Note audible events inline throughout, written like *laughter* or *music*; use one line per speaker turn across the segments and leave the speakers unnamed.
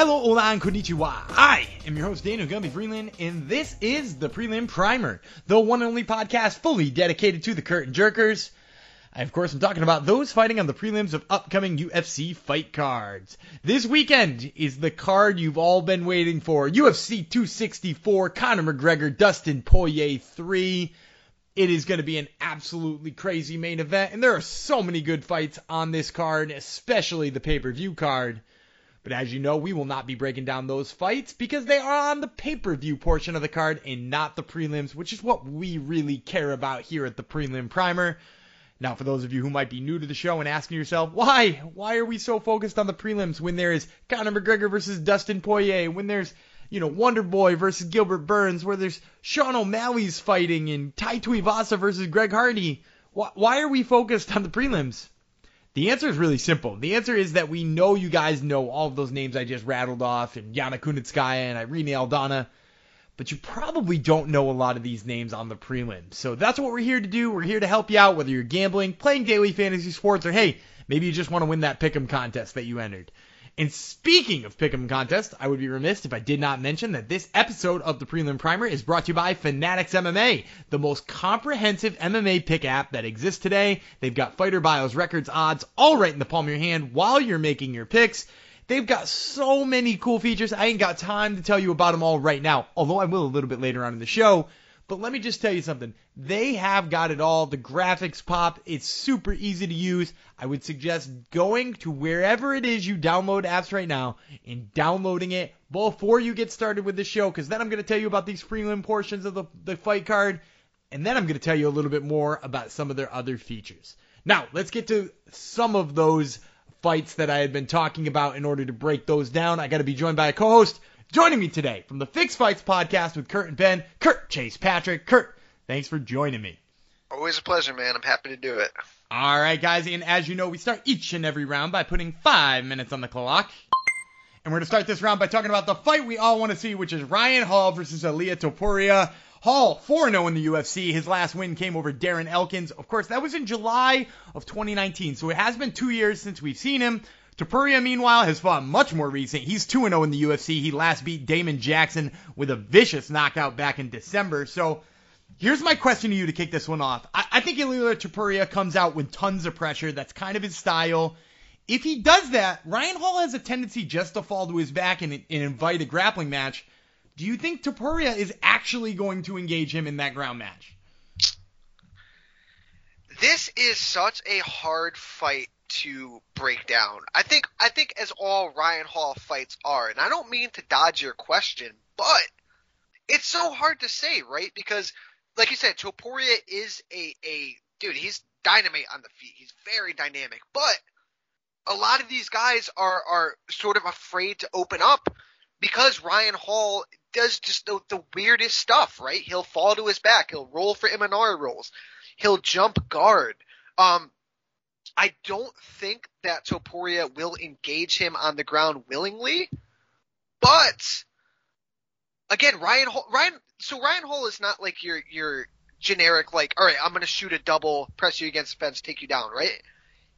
Hello, hola, and konnichiwa. I am your host, Daniel Gumby Freeland, and this is the Prelim Primer, the one and only podcast fully dedicated to the curtain jerkers. I, of course, am talking about those fighting on the prelims of upcoming UFC fight cards. This weekend is the card you've all been waiting for. UFC 264, Conor McGregor, Dustin Poirier 3. It is going to be an absolutely crazy main event, and there are so many good fights on this card, especially the pay-per-view card. But as you know, we will not be breaking down those fights because they are on the pay-per-view portion of the card and not the prelims, which is what we really care about here at the Prelim Primer. Now, for those of you who might be new to the show and asking yourself, why? Why are we so focused on the prelims when there is Conor McGregor versus Dustin Poirier, when there's, you know, Wonder Boy versus Gilbert Burns, where there's Sean O'Malley's fighting and Tai Tuivasa versus Greg Hardy? Why, why are we focused on the prelims? The answer is really simple. The answer is that we know you guys know all of those names I just rattled off, and Yana Kunitskaya and Irene Aldana but you probably don't know a lot of these names on the prelims. So that's what we're here to do. We're here to help you out, whether you're gambling, playing daily fantasy sports, or hey, maybe you just want to win that pick'em contest that you entered. And speaking of pick'em contest, I would be remiss if I did not mention that this episode of the Prelim Primer is brought to you by Fanatics MMA, the most comprehensive MMA pick app that exists today. They've got fighter bios, records, odds, all right in the palm of your hand while you're making your picks. They've got so many cool features. I ain't got time to tell you about them all right now, although I will a little bit later on in the show. But let me just tell you something. They have got it all. The graphics pop. It's super easy to use. I would suggest going to wherever it is you download apps right now and downloading it before you get started with the show, because then I'm going to tell you about these prelim portions of the, the fight card, and then I'm going to tell you a little bit more about some of their other features. Now, let's get to some of those fights that I had been talking about in order to break those down. I got to be joined by a co-host. Joining me today from the Fix Fights podcast with Kurt and Ben, Kurt Chase Patrick. Kurt, thanks for joining me.
Always a pleasure, man. I'm happy to do it.
All right, guys, and as you know, we start each and every round by putting five minutes on the clock. And we're going to start this round by talking about the fight we all want to see, which is Ryan Hall versus Ilia Topuria. Hall 4 0 in the UFC. His last win came over Darren Elkins. Of course, that was in July of 2019, so it has been two years since we've seen him. Topuria, meanwhile, has fought much more recent. He's 2 0 in the UFC. He last beat Damon Jackson with a vicious knockout back in December. So here's my question to you to kick this one off. I, I think Ilia Topuria comes out with tons of pressure. That's kind of his style. If he does that, Ryan Hall has a tendency just to fall to his back and, and invite a grappling match. Do you think Topuria is actually going to engage him in that ground match?
This is such a hard fight to break down. I think I think as all Ryan Hall fights are, and I don't mean to dodge your question, but it's so hard to say, right? Because like you said, Topuria is a a dude, he's dynamite on the feet. He's very dynamic. But a lot of these guys are are sort of afraid to open up because Ryan Hall does just the, the weirdest stuff, right? He'll fall to his back. He'll roll for Imanari rolls. He'll jump guard. Um, I don't think that Topuria will engage him on the ground willingly, but again, Ryan Hall, Ryan, so Ryan Hall is not like your, your generic, like, all right, I'm going to shoot a double, press you against the fence, take you down, right?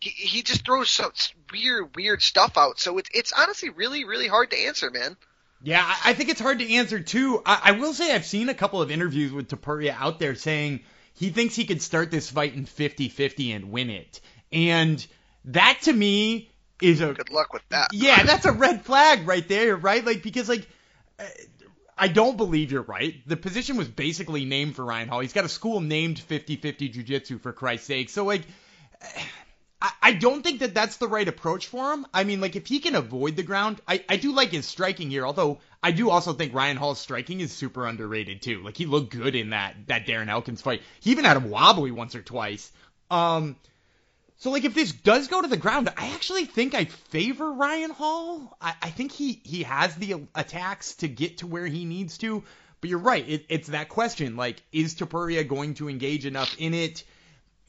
He, he just throws such weird, weird stuff out. So it's, it's honestly really, really hard to answer, man.
Yeah, I think it's hard to answer too. I, I will say I've seen a couple of interviews with Topuria out there saying he thinks he could start this fight in 50-50 and win it. And that to me is a
good luck with that.
Yeah, that's a red flag right there, right? Like because like I don't believe you're right. The position was basically named for Ryan Hall. He's got a school named 50-50 Jiu-Jitsu for Christ's sake. So like I, don't think that that's the right approach for him. I mean, like if he can avoid the ground, I, I do like his striking here. Although I do also think Ryan Hall's striking is super underrated too. Like he looked good in that that Darren Elkins fight. He even had him wobbly once or twice. Um, so like if this does go to the ground, I actually think I favor Ryan Hall. I, I think he he has the attacks to get to where he needs to. But you're right. It, it's that question. Like, is Topuria going to engage enough in it?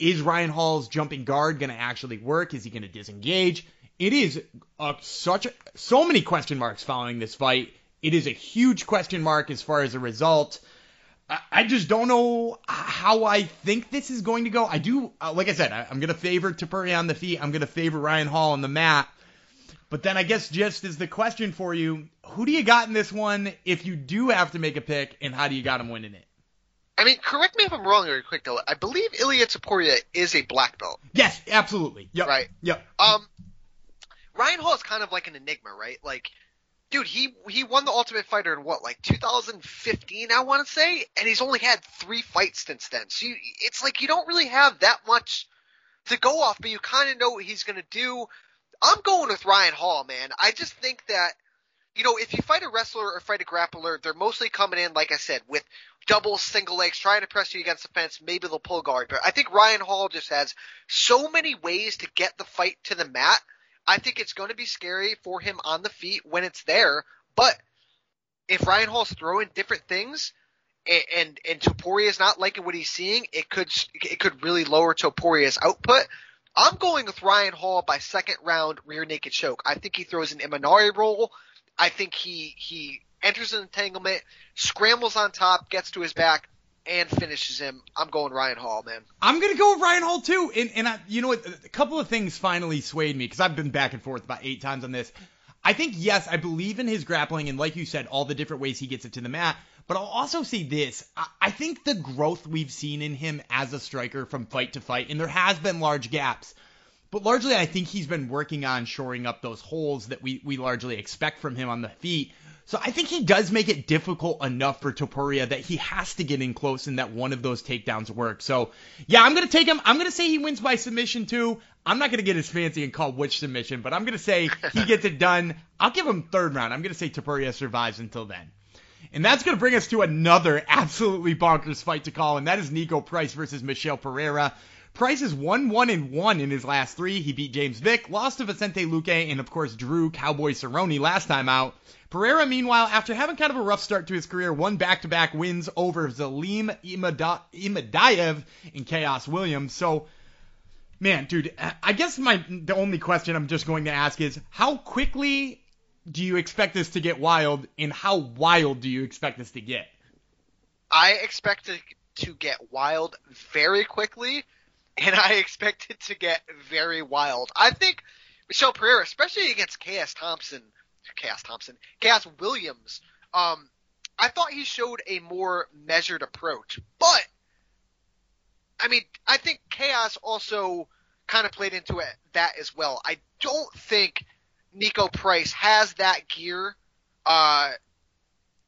Is Ryan Hall's jumping guard going to actually work? Is he going to disengage? It is a, such a, so many question marks following this fight. It is a huge question mark as far as a result. I, just don't know how I think this is going to go. I do, uh, like I said, I, am going to favor Topuria on the feet. I'm going to favor Ryan Hall on the mat. But then I guess just is the question for you, who do you got in this one if you do have to make a pick, and how do you got him winning it?
I mean, correct me if I'm wrong, very quick though. I believe Ilia Topuria is a black belt.
Yes, absolutely. Yep.
Right.
Yep.
Um, Ryan Hall is kind of like an enigma, right? Like, dude, he he won the Ultimate Fighter in what, like 2015, I want to say, and he's only had three fights since then. So you, it's like you don't really have that much to go off, but you kind of know what he's gonna do. I'm going with Ryan Hall, man. I just think that, you know, if you fight a wrestler or fight a grappler, they're mostly coming in, like I said, with double, single legs, trying to press you against the fence. Maybe they'll pull guard. But I think Ryan Hall just has so many ways to get the fight to the mat. I think it's going to be scary for him on the feet when it's there. But if Ryan Hall's throwing different things, and and, and Topuria is not liking what he's seeing, it could it could really lower Topuria's output. I'm going with Ryan Hall by second round rear naked choke. I think he throws an Imanari roll. I think he he enters an entanglement, scrambles on top, gets to his back, and finishes him. I'm going Ryan Hall, man.
I'm gonna go with Ryan Hall too, and and I, you know what? A couple of things finally swayed me because I've been back and forth about eight times on this. I think yes, I believe in his grappling, and like you said, all the different ways he gets it to the mat. But I'll also say this: I, I think the growth we've seen in him as a striker from fight to fight, and there has been large gaps. But largely, I think he's been working on shoring up those holes that we, we largely expect from him on the feet. So I think he does make it difficult enough for Topuria that he has to get in close and that one of those takedowns work. So yeah, I'm gonna take him. I'm gonna say he wins by submission too. I'm not gonna get as fancy and call which submission, but I'm gonna say he *laughs* gets it done. I'll give him third round. I'm gonna say Topuria survives until then. And that's going to bring us to another *laughs* absolutely bonkers fight to call, and that is Niko Price versus Michel Pereira. Price is 1 1 and 1 in his last three. He beat James Vick, lost to Vicente Luque, and of course Drew Cowboy Cerrone last time out. Pereira, meanwhile, after having kind of a rough start to his career, won back to back wins over Zelim Imadaev and Khaos Williams. So, man, dude, I guess my the only question I'm just going to ask is how quickly do you expect this to get wild, and how wild do you expect this to get?
I expect it to get wild very quickly and I expect it to get very wild. I think Michel Pereira, especially against Khaos Thompson, Khaos Thompson, Khaos Williams, um, I thought he showed a more measured approach. But I mean, I think Khaos also kind of played into it that as well. I don't think Niko Price has that gear, uh,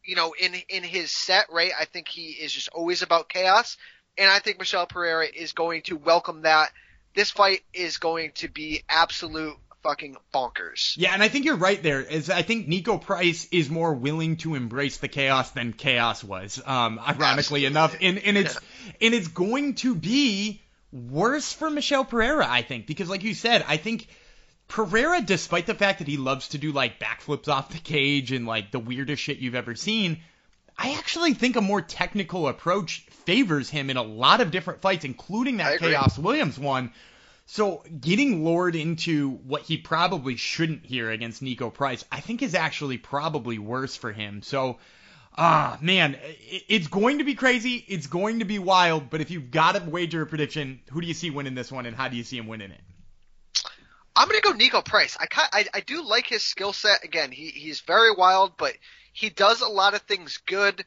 you know, in in his set, right? I think he is just always about chaos and I think Michel Pereira is going to welcome that. This fight is going to be absolute fucking bonkers.
Yeah, and I think you're right there. Is I think Niko Price is more willing to embrace the chaos than chaos was. Um, ironically Absolutely. enough, and and it's yeah. and it's going to be worse for Michel Pereira, I think, because like you said, I think. Pereira, despite the fact that he loves to do like backflips off the cage and like the weirdest shit you've ever seen, I actually think a more technical approach favors him in a lot of different fights, including that Khaos Williams one. So getting lured into what he probably shouldn't hear against Niko Price, I think is actually probably worse for him. So, ah, man, it's going to be crazy. It's going to be wild. But if you've got to wager a prediction, who do you see winning this one, and how do you see him winning it?
I'm gonna go Niko Price. I I, I do like his skill set. Again, he he's very wild, but he does a lot of things good.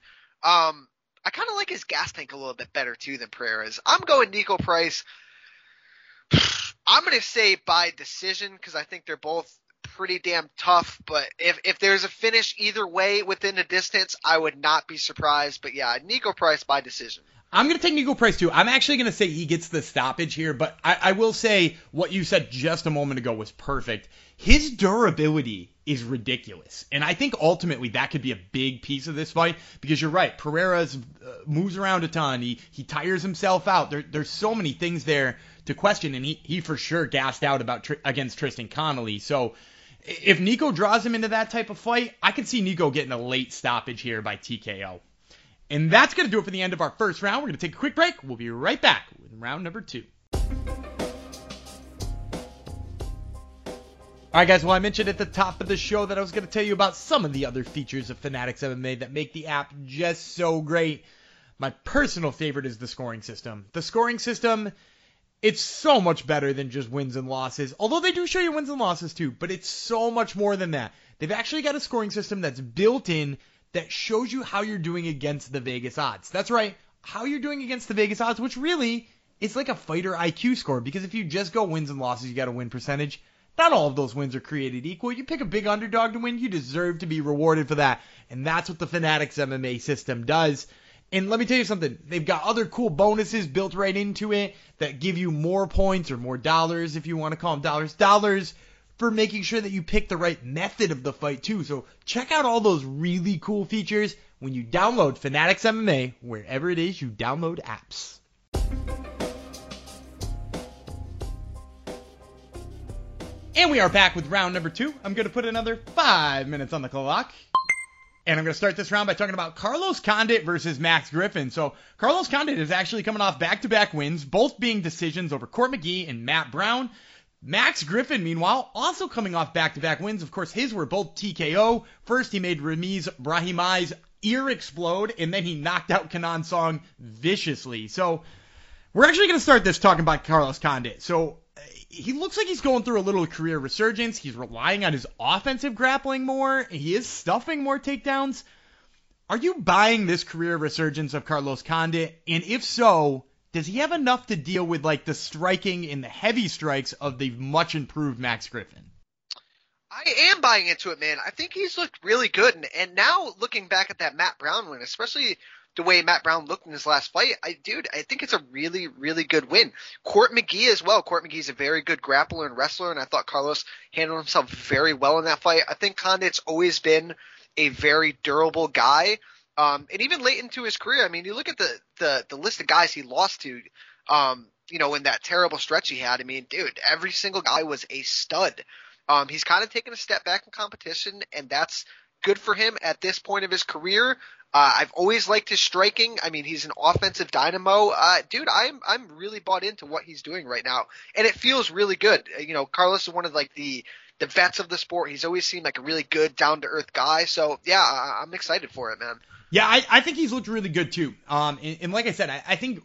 Um, I kind of like his gas tank a little bit better too than Pereira's. I'm going Niko Price. *sighs* I'm going to say by decision because I think they're both pretty damn tough. But if if there's a finish either way within the distance, I would not be surprised. But yeah, Niko Price by decision.
I'm going to take Niko Price too. I'm actually going to say he gets the stoppage here, but I, I, will say what you said just a moment ago was perfect. His durability is ridiculous, and I think ultimately that could be a big piece of this fight because you're right. Pereira uh, moves around a ton. He he tires himself out. There, there's so many things there to question, and he he for sure gassed out about against Tristan Connolly. So. If Niko draws him into that type of fight, I could see Niko getting a late stoppage here by TKO. And that's going to do it for the end of our first round. We're going to take a quick break. We'll be right back with round number two. All right, guys. Well, I mentioned at the top of the show that I was going to tell you about some of the other features of Fanatics MMA that make the app just so great. My personal favorite is the scoring system. The scoring system it's so much better than just wins and losses. Although they do show you wins and losses too, but it's so much more than that. They've actually got a scoring system that's built in that shows you how you're doing against the Vegas odds. That's right, how you're doing against the Vegas odds, which really is like a fighter IQ score because if you just go wins and losses, you got a win percentage. Not all of those wins are created equal. You pick a big underdog to win, you deserve to be rewarded for that. And that's what the Fanatics MMA system does. And let me tell you something, they've got other cool bonuses built right into it that give you more points or more dollars, if you want to call them dollars, dollars for making sure that you pick the right method of the fight too. So check out all those really cool features when you download Fanatics MMA, wherever it is you download apps. And we are back with round number two. I'm going to put another five minutes on the clock. And I'm going to start this round by talking about Carlos Condit versus Max Griffin. So Carlos Condit is actually coming off back-to-back wins, both being decisions over Court McGee and Matt Brown. Max Griffin, meanwhile, also coming off back-to-back wins. Of course, his were both TKO. First, he made Ramiz Brahimaj's ear explode, and then he knocked out Kenan Song viciously. So we're actually going to start this talking about Carlos Condit. So he looks like he's going through a little career resurgence. He's relying on his offensive grappling more. He is stuffing more takedowns. Are you buying this career resurgence of Carlos Condit? And if so, does he have enough to deal with like the striking and the heavy strikes of the much improved Max Griffin?
I am buying into it, man. I think he's looked really good, and, and now looking back at that Matt Brown win, especially the way Matt Brown looked in his last fight, I dude, I think it's a really, really good win. Court McGee as well. Court McGee's a very good grappler and wrestler, and I thought Carlos handled himself very well in that fight. I think Condit's always been a very durable guy. Um, and even late into his career, I mean, you look at the, the, the list of guys he lost to, um, you know, in that terrible stretch he had. I mean, dude, every single guy was a stud. Um, he's kind of taken a step back in competition, and that's good for him at this point of his career. Uh, I've always liked his striking. I mean, he's an offensive dynamo. Uh, dude, I'm I'm really bought into what he's doing right now, and it feels really good. Uh, you know, Carlos is one of like the the vets of the sport. He's always seemed like a really good, down to earth guy. So yeah, I, am excited for it, man.
Yeah, I, I think he's looked really good too. Um, and, and like I said, I, I think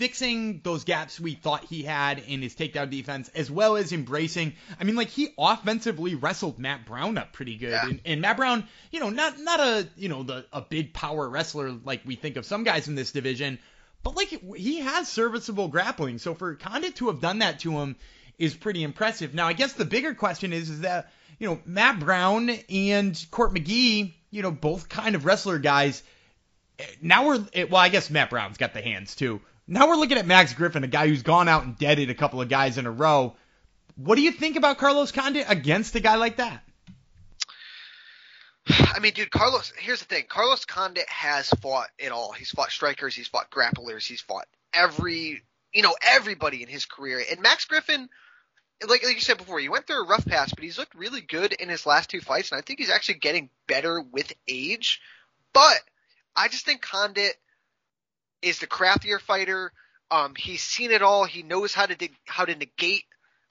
fixing those gaps we thought he had in his takedown defense, as well as embracing. I mean, like he offensively wrestled Matt Brown up pretty good, yeah. and, and, Matt Brown, you know, not not a you know the a big power wrestler like we think of some guys in this division, but like he has serviceable grappling. So for Condit to have done that to him is pretty impressive. Now, I guess the bigger question is is that you know Matt Brown and Court McGee, you know, both kind of wrestler guys. Eh, now we're eh, well, I guess Matt Brown's got the hands too. Now we're looking at Max Griffin, a guy who's gone out and deaded a couple of guys in a row. What do you think about Carlos Condit against a guy like that? *sighs*
I mean, dude, Carlos. Here's the thing: Carlos Condit has fought it all. He's fought strikers. He's fought grapplers. He's fought every, you know, everybody in his career. And Max Griffin, like like you said before, he went through a rough patch, but he's looked really good in his last two fights, and I think he's actually getting better with age. But I just think Condit is the craftier fighter. Um, he's seen it all. He knows how to dig, how to negate,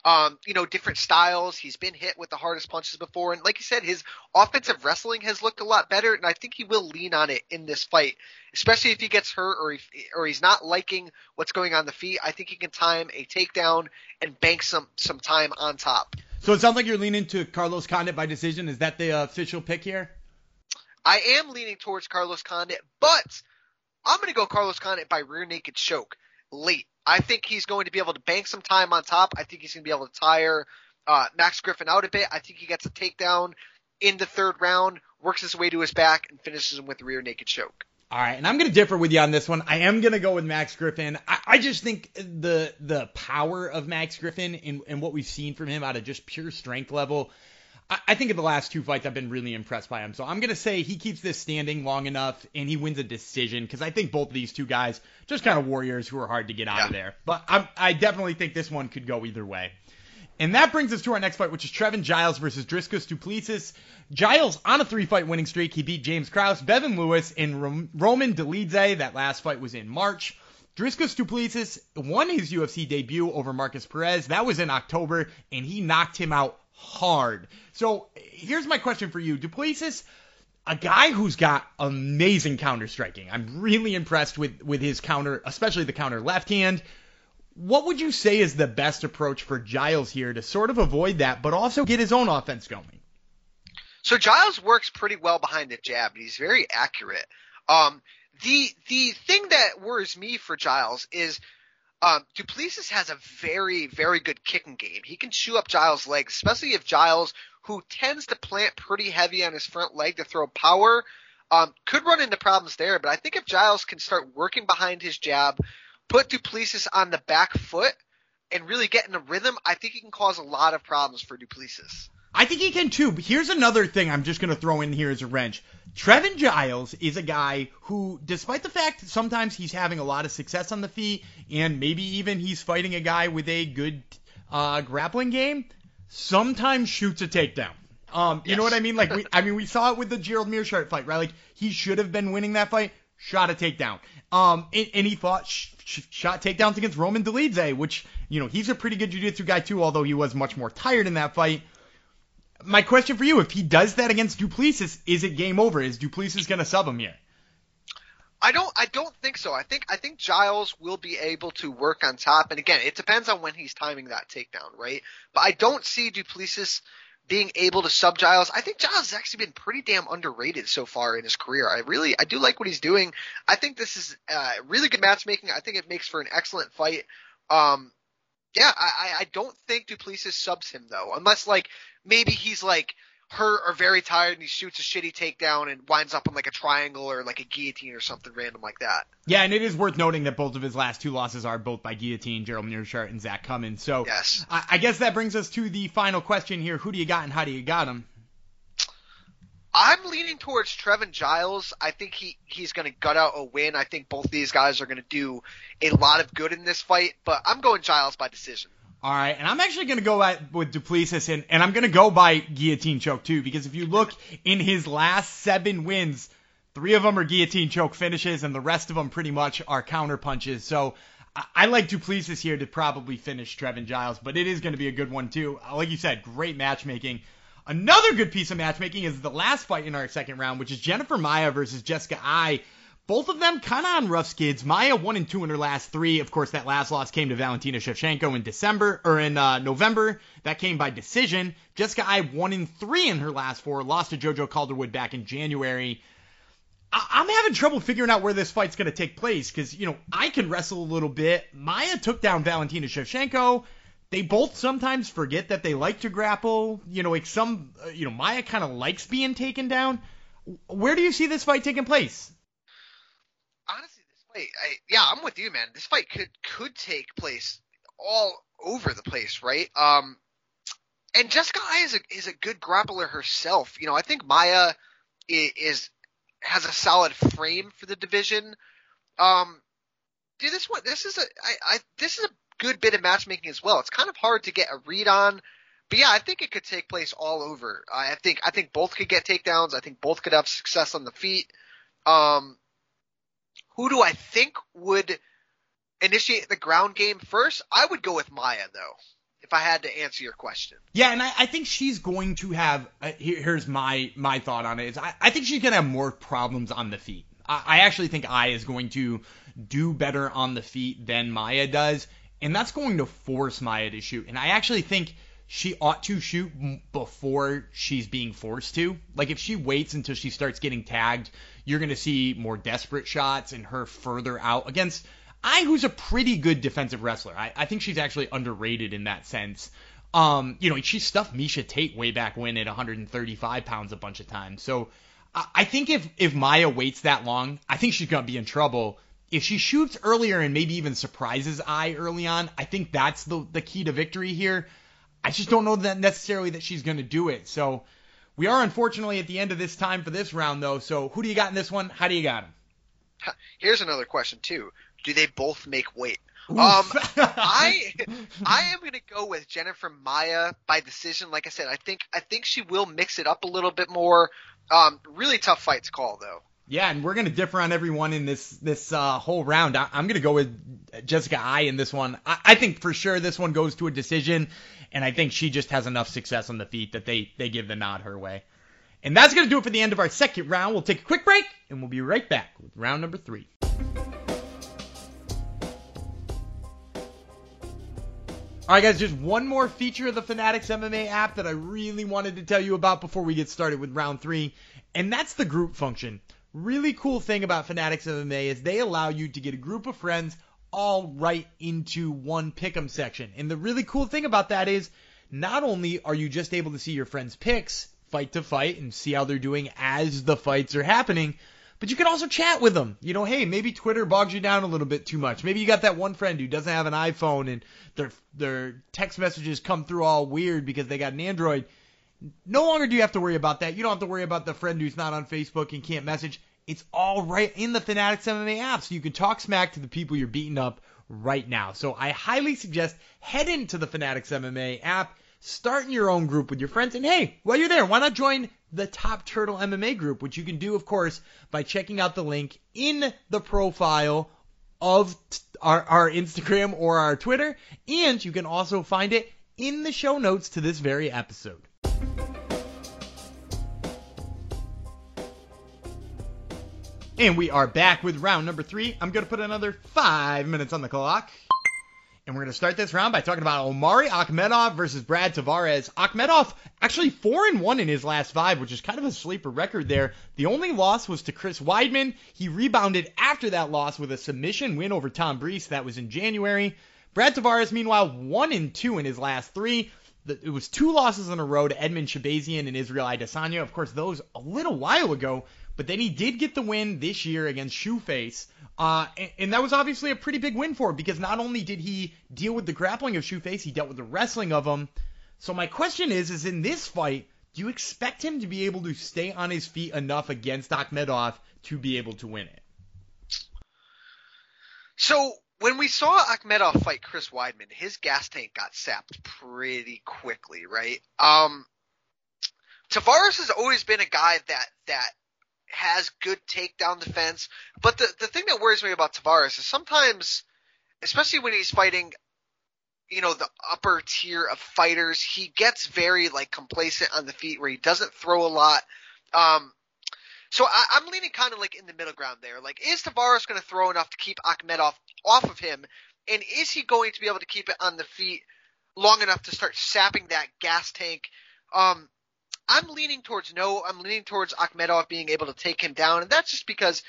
um, you know, different styles. He's been hit with the hardest punches before, and like you said, his offensive wrestling has looked a lot better. And I think he will lean on it in this fight, especially if he gets hurt or if or he's not liking what's going on the feet. I think he can time a takedown and bank some some time on top.
So it sounds like you're leaning to Carlos Condit by decision. Is that the official pick here?
I am leaning towards Carlos Condit, but I'm going to go Carlos Condit by rear naked choke late. I think he's going to be able to bank some time on top. I think he's going to be able to tire uh, Max Griffin out a bit. I think he gets a takedown in the third round, works his way to his back, and finishes him with rear naked choke.
All right, and I'm going to differ with you on this one. I am going to go with Max Griffin. I, I, just think the the power of Max Griffin and, and what we've seen from him out of just pure strength level I think in the last two fights, I've been really impressed by him. So I'm going to say he keeps this standing long enough and he wins a decision because I think both of these two guys, just kind of warriors who are hard to get out yeah. of there. But I'm, I definitely think this one could go either way. And that brings us to our next fight, which is Trevin Giles versus Dricus Du Plessis. Giles on a three-fight winning streak. He beat James Krause, Bevon Lewis, and Roman Dolidze. That last fight was in March. Dricus Du Plessis won his UFC debut over Markus Perez. That was in October, and he knocked him out hard. So here's my question for you. Du Plessis, a guy who's got amazing counter striking. I'm really impressed with, with his counter, especially the counter left hand. What would you say is the best approach for Giles here to sort of avoid that, but also get his own offense going?
So Giles works pretty well behind the jab. He's very accurate. Um, the the thing that worries me for Giles is um, Du Plessis has a very very good kicking game. He can chew up Giles' legs, especially if Giles, who tends to plant pretty heavy on his front leg to throw power, um, could run into problems there. But I think if Giles can start working behind his jab, put Du Plessis on the back foot, and really get in a rhythm, I think he can cause a lot of problems for Du Plessis.
I think he can too. But here's another thing I'm just going to throw in here as a wrench. Trevin Giles is a guy who, despite the fact that sometimes he's having a lot of success on the feet, and maybe even he's fighting a guy with a good uh, grappling game, sometimes shoots a takedown. Um, you yes. know what I mean? Like, we, I mean, we saw it with the Gerald Meerschaert fight, right? Like, he should have been winning that fight, shot a takedown. Um, and, and he fought sh- sh- shot takedowns against Roman Dolidze, which, you know, he's a pretty good jiu-jitsu guy too, although he was much more tired in that fight my question for you: If he does that against Du Plessis, is it game over? Is Du Plessis going to sub him here?
I don't. I don't think so. I think. I think Giles will be able to work on top. And again, it depends on when he's timing that takedown, right? But I don't see Du Plessis being able to sub Giles. I think Giles has actually been pretty damn underrated so far in his career. I really, I do like what he's doing. I think this is uh, really good matchmaking. I think it makes for an excellent fight. Um, yeah, I, I don't think Du Plessis subs him though, unless like maybe he's like hurt or very tired and he shoots a shitty takedown and winds up on like a triangle or like a guillotine or something random like that.
Yeah, and it is worth noting that both of his last two losses are both by guillotine, Gerald Meerschaert and Zak Cummings. So
yes.
I, I guess that brings us to the final question here. Who do you got and how do you got him?
I'm leaning towards Trevin Giles. I think he he's going to gut out a win. I think both these guys are going to do a lot of good in this fight, but I'm going Giles by decision.
All right, and I'm actually going to go at, with Du Plessis, and, and I'm going to go by guillotine choke too, because if you look in his last seven wins, three of them are guillotine choke finishes, and the rest of them pretty much are counter punches. So I, I like Du Plessis here to probably finish Trevin Giles, but it is going to be a good one too. Uh, like you said, great matchmaking. Another good piece of matchmaking is the last fight in our second round, which is Jennifer Maia versus Jessica Eye. Both of them kind of on rough skids. Maia one and two in her last three. Of course, that last loss came to Valentina Shevchenko in December or in uh, November. That came by decision. Jessica Eye one and three in her last four. Lost to JoJo Calderwood back in January. I- am having trouble figuring out where this fight's going to take place because you know Eye can wrestle a little bit. Maia took down Valentina Shevchenko. They both sometimes forget that they like to grapple. You know, like some, uh, you know, Maia kind of likes being taken down. Where do you see this fight taking place?
I, yeah, I'm with you, man. This fight could could take place all over the place, right? Um, and Jessica Eye is a is a good grappler herself. You know, I think Maia is, is has a solid frame for the division. Um, dude, this one, this is a, I, I, this is a good bit of matchmaking as well. It's kind of hard to get a read on, but yeah, I think it could take place all over. I think, I think both could get takedowns. I think both could have success on the feet. Um, who do I think would initiate the ground game first? I would go with Maia though. If I had to answer your question.
Yeah, and I, I think she's going to have. Uh, here, here's my my thought on it. Is I, I think she's going to have more problems on the feet. I, I actually think Eye is going to do better on the feet than Maia does, and that's going to force Maia to shoot. And I actually think she ought to shoot before she's being forced to. Like if she waits until she starts getting tagged, you're going to see more desperate shots and her further out against Eye, who's a pretty good defensive wrestler. I, I think she's actually underrated in that sense. Um, you know, she stuffed Miesha Tate way back when at 135 pounds a bunch of times. So I, I think if if Maia waits that long, I think she's gonna be in trouble. If she shoots earlier and maybe even surprises Eye early on, I think that's the the key to victory here. I just don't know that necessarily that she's going to do it. So we are unfortunately at the end of this time for this round, though. So who do you got in this one? How do you got him?
Here's another question too. Do they both make weight? Um, *laughs* I I am gonna go with Jennifer Maia by decision. Like I said, I think I think she will mix it up a little bit more. Um, really tough fight to call though.
Yeah, and we're gonna differ on everyone in this this uh, whole round. I, am gonna go with Jessica Eye in this one. I, I think for sure this one goes to a decision and I think she just has enough success on the feet that they they give the nod her way. And that's to do it for the end of our second round. We'll take a quick break, and we'll be right back with round number three. All right, guys, just one more feature of the Fanatics MMA app that I really wanted to tell you about before we get started with round three, and that's the group function. Really cool thing about Fanatics of MMA is they allow you to get a group of friends all right into one pick'em section. And the really cool thing about that is not only are you just able to see your friends' picks fight to fight and see how they're doing as the fights are happening, but you can also chat with them. You know, hey, maybe Twitter bogs you down a little bit too much. Maybe you got that one friend who doesn't have an iPhone and their their text messages come through all weird because they got an Android. No longer do you have to worry about that. You don't have to worry about the friend who's not on Facebook and can't message. It's all right in the Fanatics MMA app, so you can talk smack to the people you're beating up right now. So I highly suggest head into the Fanatics MMA app Start in your own group with your friends. And hey, while you're there, why not join the Top Turtle MMA group, which you can do, of course, by checking out the link in the profile of our, our Instagram or our Twitter. And you can also find it in the show notes to this very episode. And we are back with round number three. I'm going to put another five minutes on the clock. And we're going to start this round by talking about Omari Akhmedov versus Brad Tavares. Akhmedov actually 4 and 1 in his last 5, which is kind of a sleeper record there. The only loss was to Chris Weidman. He rebounded after that loss with a submission win over Tom Breese. That was in January. Brad Tavares, meanwhile, 1 and 2 in his last 3. It was two losses in a row to Edmen Shahbazyan and Israel Adesanya. Of course, those a little while ago, but then he did get the win this year against Shoeface. Uh, and, and, that was obviously a pretty big win for him because not only did he deal with the grappling of Shoeface, he dealt with the wrestling of him. So my question is, is in this fight, do you expect him to be able to stay on his feet enough against Akhmedov to be able to win it?
So when we saw Akhmedov fight Chris Weidman, his gas tank got sapped pretty quickly, right? Um, Tavares has always been a guy that that has good takedown defense. But the the thing that worries me about Tavares is sometimes, especially when he's fighting, you know, the upper tier of fighters, he gets very like complacent on the feet where he doesn't throw a lot. Um, so I, am leaning kind of like in the middle ground there. Like, is Tavares going to throw enough to keep Akhmedov off of him? And is he going to be able to keep it on the feet long enough to start sapping that gas tank? Um, I'm leaning towards no. I'm leaning towards Akhmedov being able to take him down, and that's just because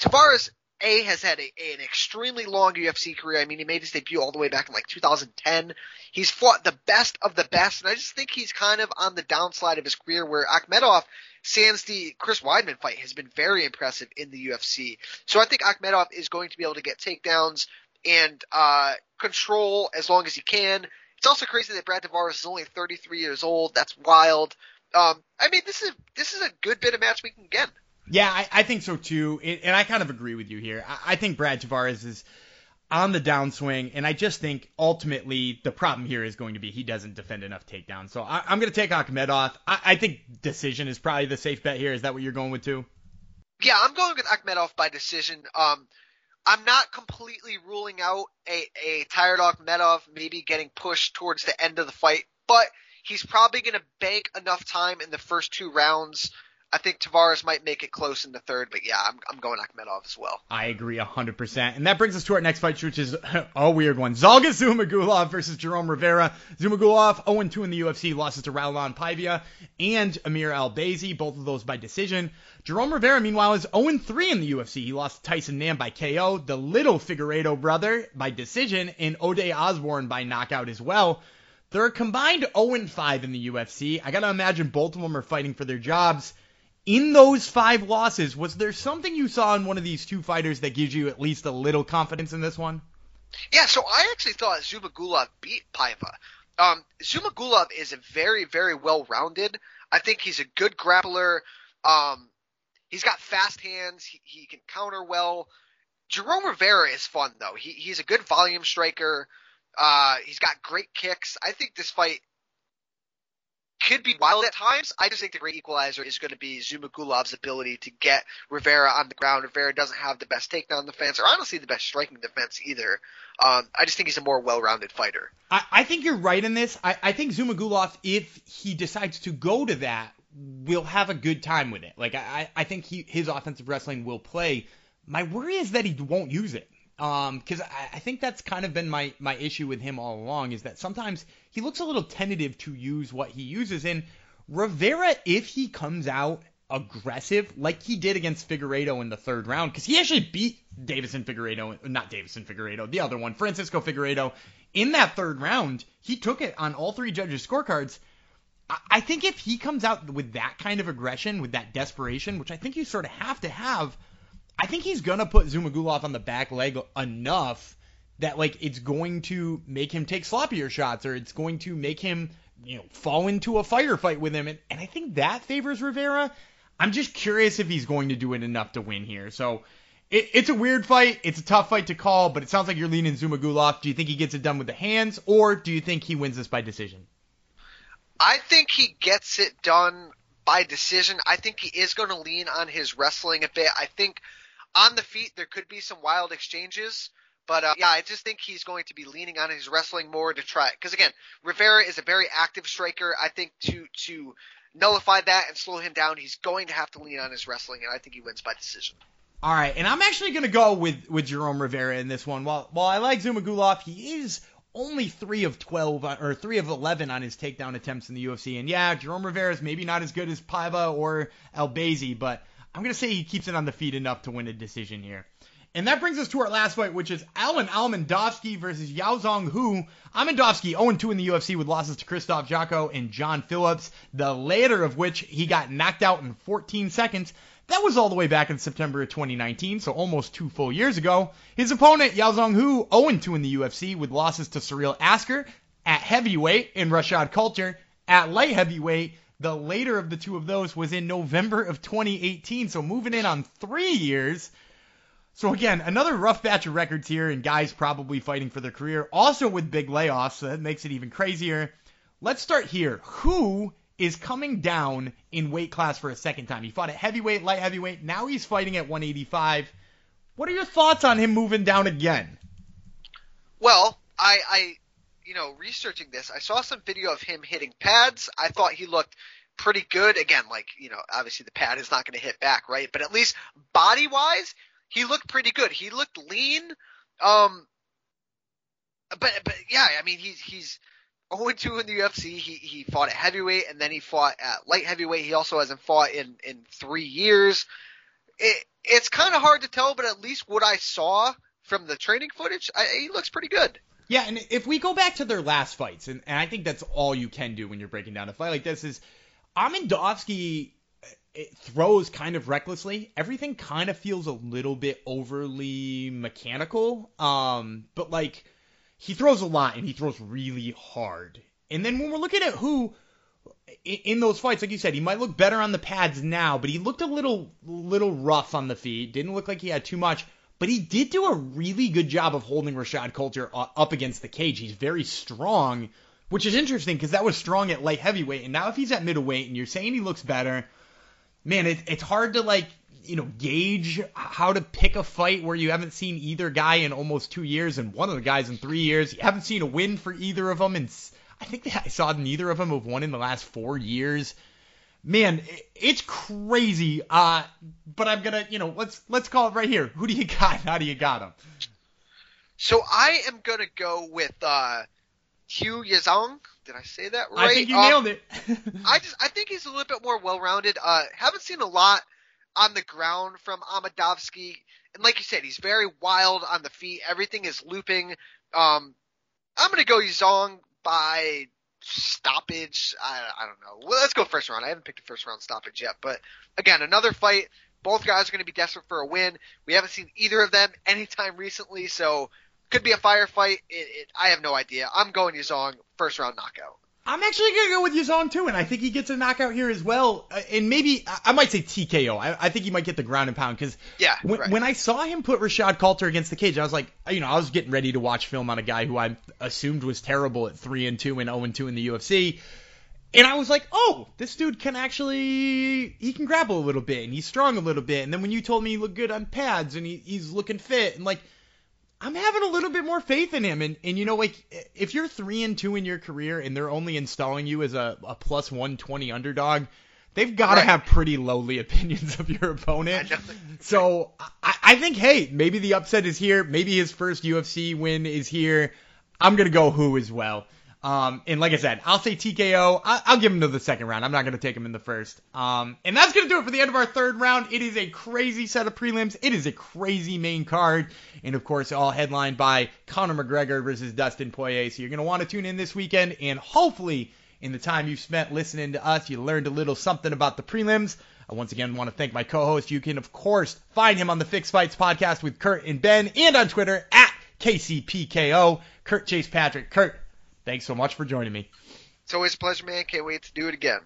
Tavares a has had a, an extremely long UFC career. I mean, he made his debut all the way back in like 2010. He's fought the best of the best, and I just think he's kind of on the downside of his career. Where Akhmedov, sans the Chris Weidman fight, has been very impressive in the UFC. So I think Akhmedov is going to be able to get takedowns and uh, control as long as he can. It's also crazy that Brad Tavares is only 33 years old. That's wild. Um, I mean, this is this is a good bit of match matchmaking again.
Yeah, I, I think so too, and I kind of agree with you here. I, I think Brad Tavares is on the downswing, and I just think ultimately the problem here is going to be he doesn't defend enough takedowns. So I, am going to take Akhmedov. I, I think decision is probably the safe bet here. Is that what you're going with too?
Yeah, I'm going with Akhmedov by decision. Um, I'm not completely ruling out a, a tired Akhmedov maybe getting pushed towards the end of the fight, but He's probably going to bank enough time in the first two rounds. I think Tavares might make it close in the third, but yeah, I'm, I'm going Akhmedov as well.
I agree 100%. And that brings us to our next fight, which is *laughs* a weird one. Zhalgas Zhumagulov versus Jerome Rivera. Zhumagulov 0-2 in the UFC, losses to Raulian Paiva and Amir Albazi, both of those by decision. Jerome Rivera, meanwhile, is 0-3 in the UFC. He lost Tyson Nam by KO, the little Figueiredo brother by decision, and Ode Osborne by knockout as well. They're a combined 0 5 in the UFC. I gotta imagine both of them are fighting for their jobs. In those five losses, was there something you saw in one of these two fighters that gives you at least a little confidence in this one?
Yeah, so I actually thought Zhumagulov beat Paiva. Um, Zhumagulov is a very, very well rounded. I think he's a good grappler. Um, he's got fast hands. He, he can counter well. Jerome Rivera is fun though. He, he's a good volume striker. Uh, he's got great kicks. I think this fight could be wild at times. I just think the great equalizer is going to be Zhumagulov's ability to get Rivera on the ground. Rivera doesn't have the best takedown defense, or honestly the best striking defense either. Um, I just think he's a more well-rounded fighter.
I, I think you're right in this. I, I think Zhumagulov, if he decides to go to that, will have a good time with it. Like I, I think he, his offensive wrestling will play. My worry is that he won't use it Um, because I, I think that's kind of been my my issue with him all along is that sometimes he looks a little tentative to use what he uses. And Rivera, if he comes out aggressive like he did against Figueiredo in the third round, because he actually beat Deiveson Figueiredo, not Deiveson Figueiredo, the other one, Francisco Figueiredo, in that third round. He took it on all three judges' scorecards. I think if he comes out with that kind of aggression, with that desperation, which I think you sort of have to have, I think he's gonna put Zhumagulov on the back leg enough that like it's going to make him take sloppier shots or it's going to make him you know fall into a firefight with him and, and I think that favors Rivera. I'm just curious if he's going to do it enough to win here. So it, it's a weird fight. It's a tough fight to call, but it sounds like you're leaning Zhumagulov. Do you think he gets it done with the hands, or do you think he wins this by decision?
I think he gets it done by decision. I think he is going to lean on his wrestling a bit. I think on the feet there could be some wild exchanges. But uh, yeah, I just think he's going to be leaning on his wrestling more to try. Because again, Rivera is a very active striker. I think to to nullify that and slow him down, he's going to have to lean on his wrestling, and I think he wins by decision.
All right, and I'm actually going to go with with Jerome Rivera in this one. While while I like Zhumagulov, he is only three of twelve or three of eleven on his takedown attempts in the UFC. And yeah, Jerome Rivera is maybe not as good as Paiva or Albazi, but I'm gonna say he keeps it on the feet enough to win a decision here. And that brings us to our last fight, which is Alen Amedovski versus Yaozong Hu. Amedovski 0-2 in the UFC with losses to Krzysztof Jotko and John Phillips, the latter of which he got knocked out in 14 seconds. That was all the way back in September of 2019, so almost two full years ago. His opponent, Yaozong Hu, 0-2 in the UFC with losses to Cyril Asker at heavyweight and Rashad Coulter at light heavyweight. The later of the two of those was in November of 2018, so moving in on three years. So again, another rough batch of records here, and guys probably fighting for their career, also with big layoffs, so that makes it even crazier. Let's start here. Hu is coming down in weight class for a second time. He fought at heavyweight, light heavyweight. Now he's fighting at 185. What are your thoughts on him moving down again?
Well, I, I, you know, researching this, I saw some video of him hitting pads. I thought he looked pretty good. Again, like, you know, obviously the pad is not going to hit back, right? But at least body wise, he looked pretty good. He looked lean. Um, but, but yeah, I mean, he's, he's, 0-2 in the UFC. He he fought at heavyweight and then he fought at light heavyweight. He also hasn't fought in in three years. It it's kind of hard to tell, but at least what I saw from the training footage, I, he looks pretty good.
Yeah, and if we go back to their last fights, and, and I think that's all you can do when you're breaking down a fight like this, is Amedovski throws kind of recklessly. Everything kind of feels a little bit overly mechanical. Um, but like he throws a lot and he throws really hard. And then when we're looking at Hu in those fights, like you said, he might look better on the pads now, but he looked a little little rough on the feet. Didn't look like he had too much, but he did do a really good job of holding Rashad Coulter uh, up against the cage. He's very strong, which is interesting because that was strong at light heavyweight, and now if he's at middleweight and you're saying he looks better, man, it, it's hard to like you know, gauge how to pick a fight where you haven't seen either guy in almost two years and one of the guys in three years. You haven't seen a win for either of them, and I think I saw neither of them have won in the last four years. Man, it's crazy. Uh, but I'm gonna, you know, let's let's call it right here. Who do you got? *laughs* How do you got him?
So I am gonna go with uh, Hu Yaozong. Did I say that right?
I think you um, nailed it. *laughs*
I just I think he's a little bit more well rounded. Uh, haven't seen a lot on the ground from Amedovski. And like you said, he's very wild on the feet. Everything is looping. Um, I'm going to go Zong by stoppage. I, I don't know. Well, let's go first round. I haven't picked a first round stoppage yet. But again, another fight. Both guys are going to be desperate for a win. We haven't seen either of them anytime recently, so could be a firefight. It, it, I have no idea. I'm going Zong first round knockout.
I'm actually gonna go with Yaozong too, and I think he gets a knockout here as well. Uh, and maybe I might say TKO. I, I think he might get the ground and pound because
yeah,
when,
right.
when I saw him put Rashad Coulter against the cage, I was like, you know, I was getting ready to watch film on a guy who I assumed was terrible at three and two and zero oh and two in the UFC. And I was like, oh, this dude can actually, he can grapple a little bit and he's strong a little bit. And then when you told me he looked good on pads and he, he's looking fit and like, I'm having a little bit more faith in him. And, and you know, like if you're three and two in your career and they're only installing you as a, a plus 120 underdog, they've got to
Right.
have pretty lowly *laughs* opinions of your opponent.
I.
So I, I think, hey, maybe the upset is here. Maybe his first UFC win is here. I'm gonna go Hu as well. Um, and like I said, I'll say TKO. I, I'll give him to the second round. I'm not gonna take him in the first. Um, and that's gonna do it for the end of our third round. It is a crazy set of prelims. It is a crazy main card, and of course, all headlined by Conor McGregor versus Dustin Poirier. So you're gonna want to tune in this weekend, and hopefully, in the time you've spent listening to us, you learned a little something about the prelims. I once again want to thank my co-host. You can, of course, find him on the Fix Fights podcast with Kurt and Ben, and on Twitter at KCPKO. Kurt Chase Patrick. Kurt, thanks so much for joining me.
It's always a pleasure, man. Can't wait to do it again.